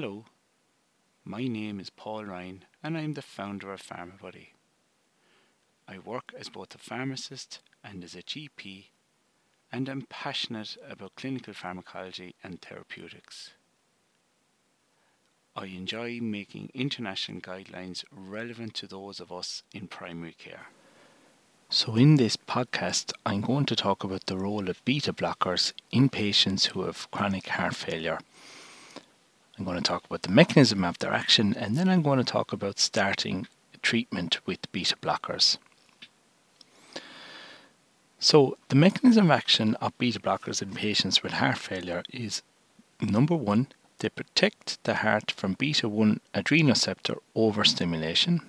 Hello, my name is Paul Ryan and I am the founder of PharmaBuddy. I work as both a pharmacist and as a GP and am passionate about clinical pharmacology and therapeutics. I enjoy making international guidelines relevant to those of us in primary care. So, in this podcast, I'm going to talk about the role of beta blockers in patients who have chronic heart failure. I'm going to talk about the mechanism of their action and then I'm going to talk about starting treatment with beta blockers. So, the mechanism of action of beta blockers in patients with heart failure is number one, they protect the heart from beta 1 adrenoceptor overstimulation.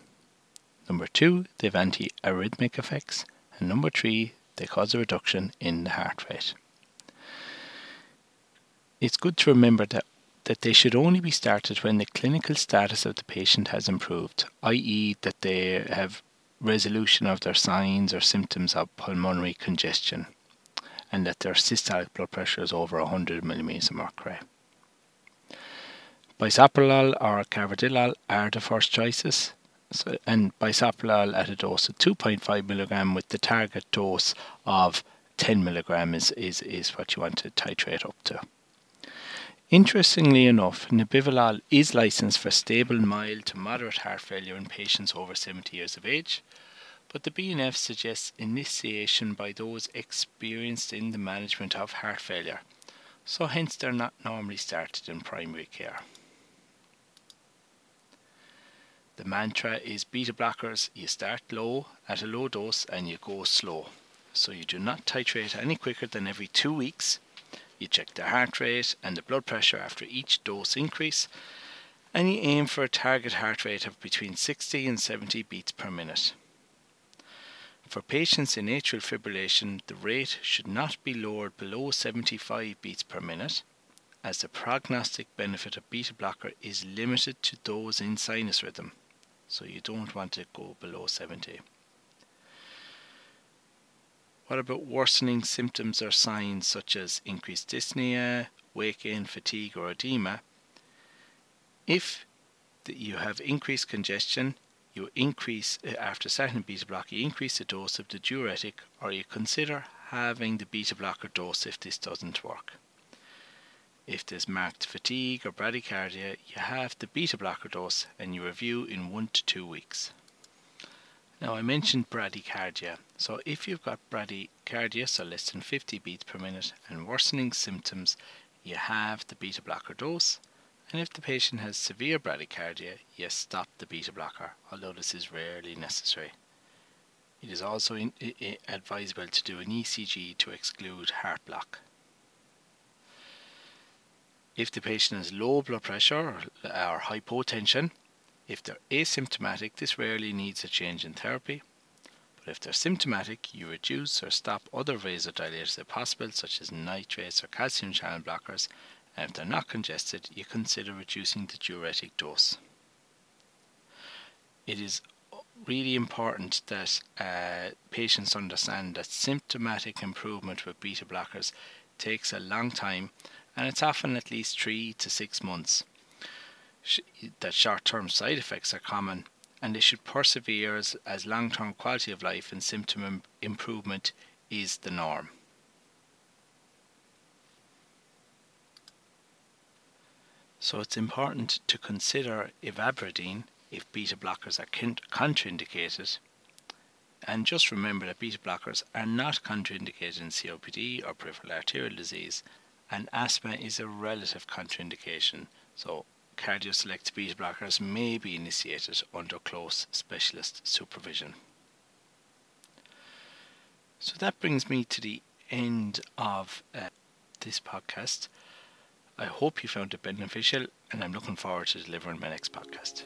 Number two, they have anti arrhythmic effects. And number three, they cause a reduction in the heart rate. It's good to remember that, that they should only be started when the clinical status of the patient has improved, i.e., that they have resolution of their signs or symptoms of pulmonary congestion, and that their systolic blood pressure is over 100 millimeters of mercury. Bisoprolol or carvedilol are the first choices, so, and bisoprolol at a dose of 2.5 milligram with the target dose of 10 milligram is, is, is what you want to titrate up to. Interestingly enough, nebivolol is licensed for stable, mild to moderate heart failure in patients over 70 years of age, but the BNF suggests initiation by those experienced in the management of heart failure, so hence they're not normally started in primary care. The mantra is beta blockers, you start low at a low dose and you go slow. So you do not titrate any quicker than every two weeks. You check the heart rate and the blood pressure after each dose increase, and you aim for a target heart rate of between 60 and 70 beats per minute. For patients in atrial fibrillation, the rate should not be lowered below 75 beats per minute, as the prognostic benefit of beta blocker is limited to those in sinus rhythm so you don't want to go below 70. What about worsening symptoms or signs such as increased dyspnea, gain, fatigue, or edema? If you have increased congestion, you increase uh, after starting beta blocker, you increase the dose of the diuretic, or you consider having the beta blocker dose if this doesn't work. If there's marked fatigue or bradycardia, you have the beta blocker dose and you review in one to two weeks. Now, I mentioned bradycardia. So, if you've got bradycardia, so less than 50 beats per minute, and worsening symptoms, you have the beta blocker dose. And if the patient has severe bradycardia, you stop the beta blocker, although this is rarely necessary. It is also in, I, advisable to do an ECG to exclude heart block. If the patient has low blood pressure or, or hypotension, if they're asymptomatic, this rarely needs a change in therapy. But if they're symptomatic, you reduce or stop other vasodilators if possible, such as nitrates or calcium channel blockers, and if they're not congested, you consider reducing the diuretic dose. It is really important that uh, patients understand that symptomatic improvement with beta blockers takes a long time and it's often at least three to six months. That short term side effects are common, and they should persevere as, as long term quality of life and symptom Im- improvement is the norm. So it's important to consider ivabradine if beta blockers are contraindicated. And just remember that beta blockers are not contraindicated in COPD or peripheral arterial disease, and asthma is a relative contraindication, so cardio-select beta blockers may be initiated under close specialist supervision. So that brings me to the end of uh, this podcast. I hope you found it beneficial, and I'm looking forward to delivering my next podcast.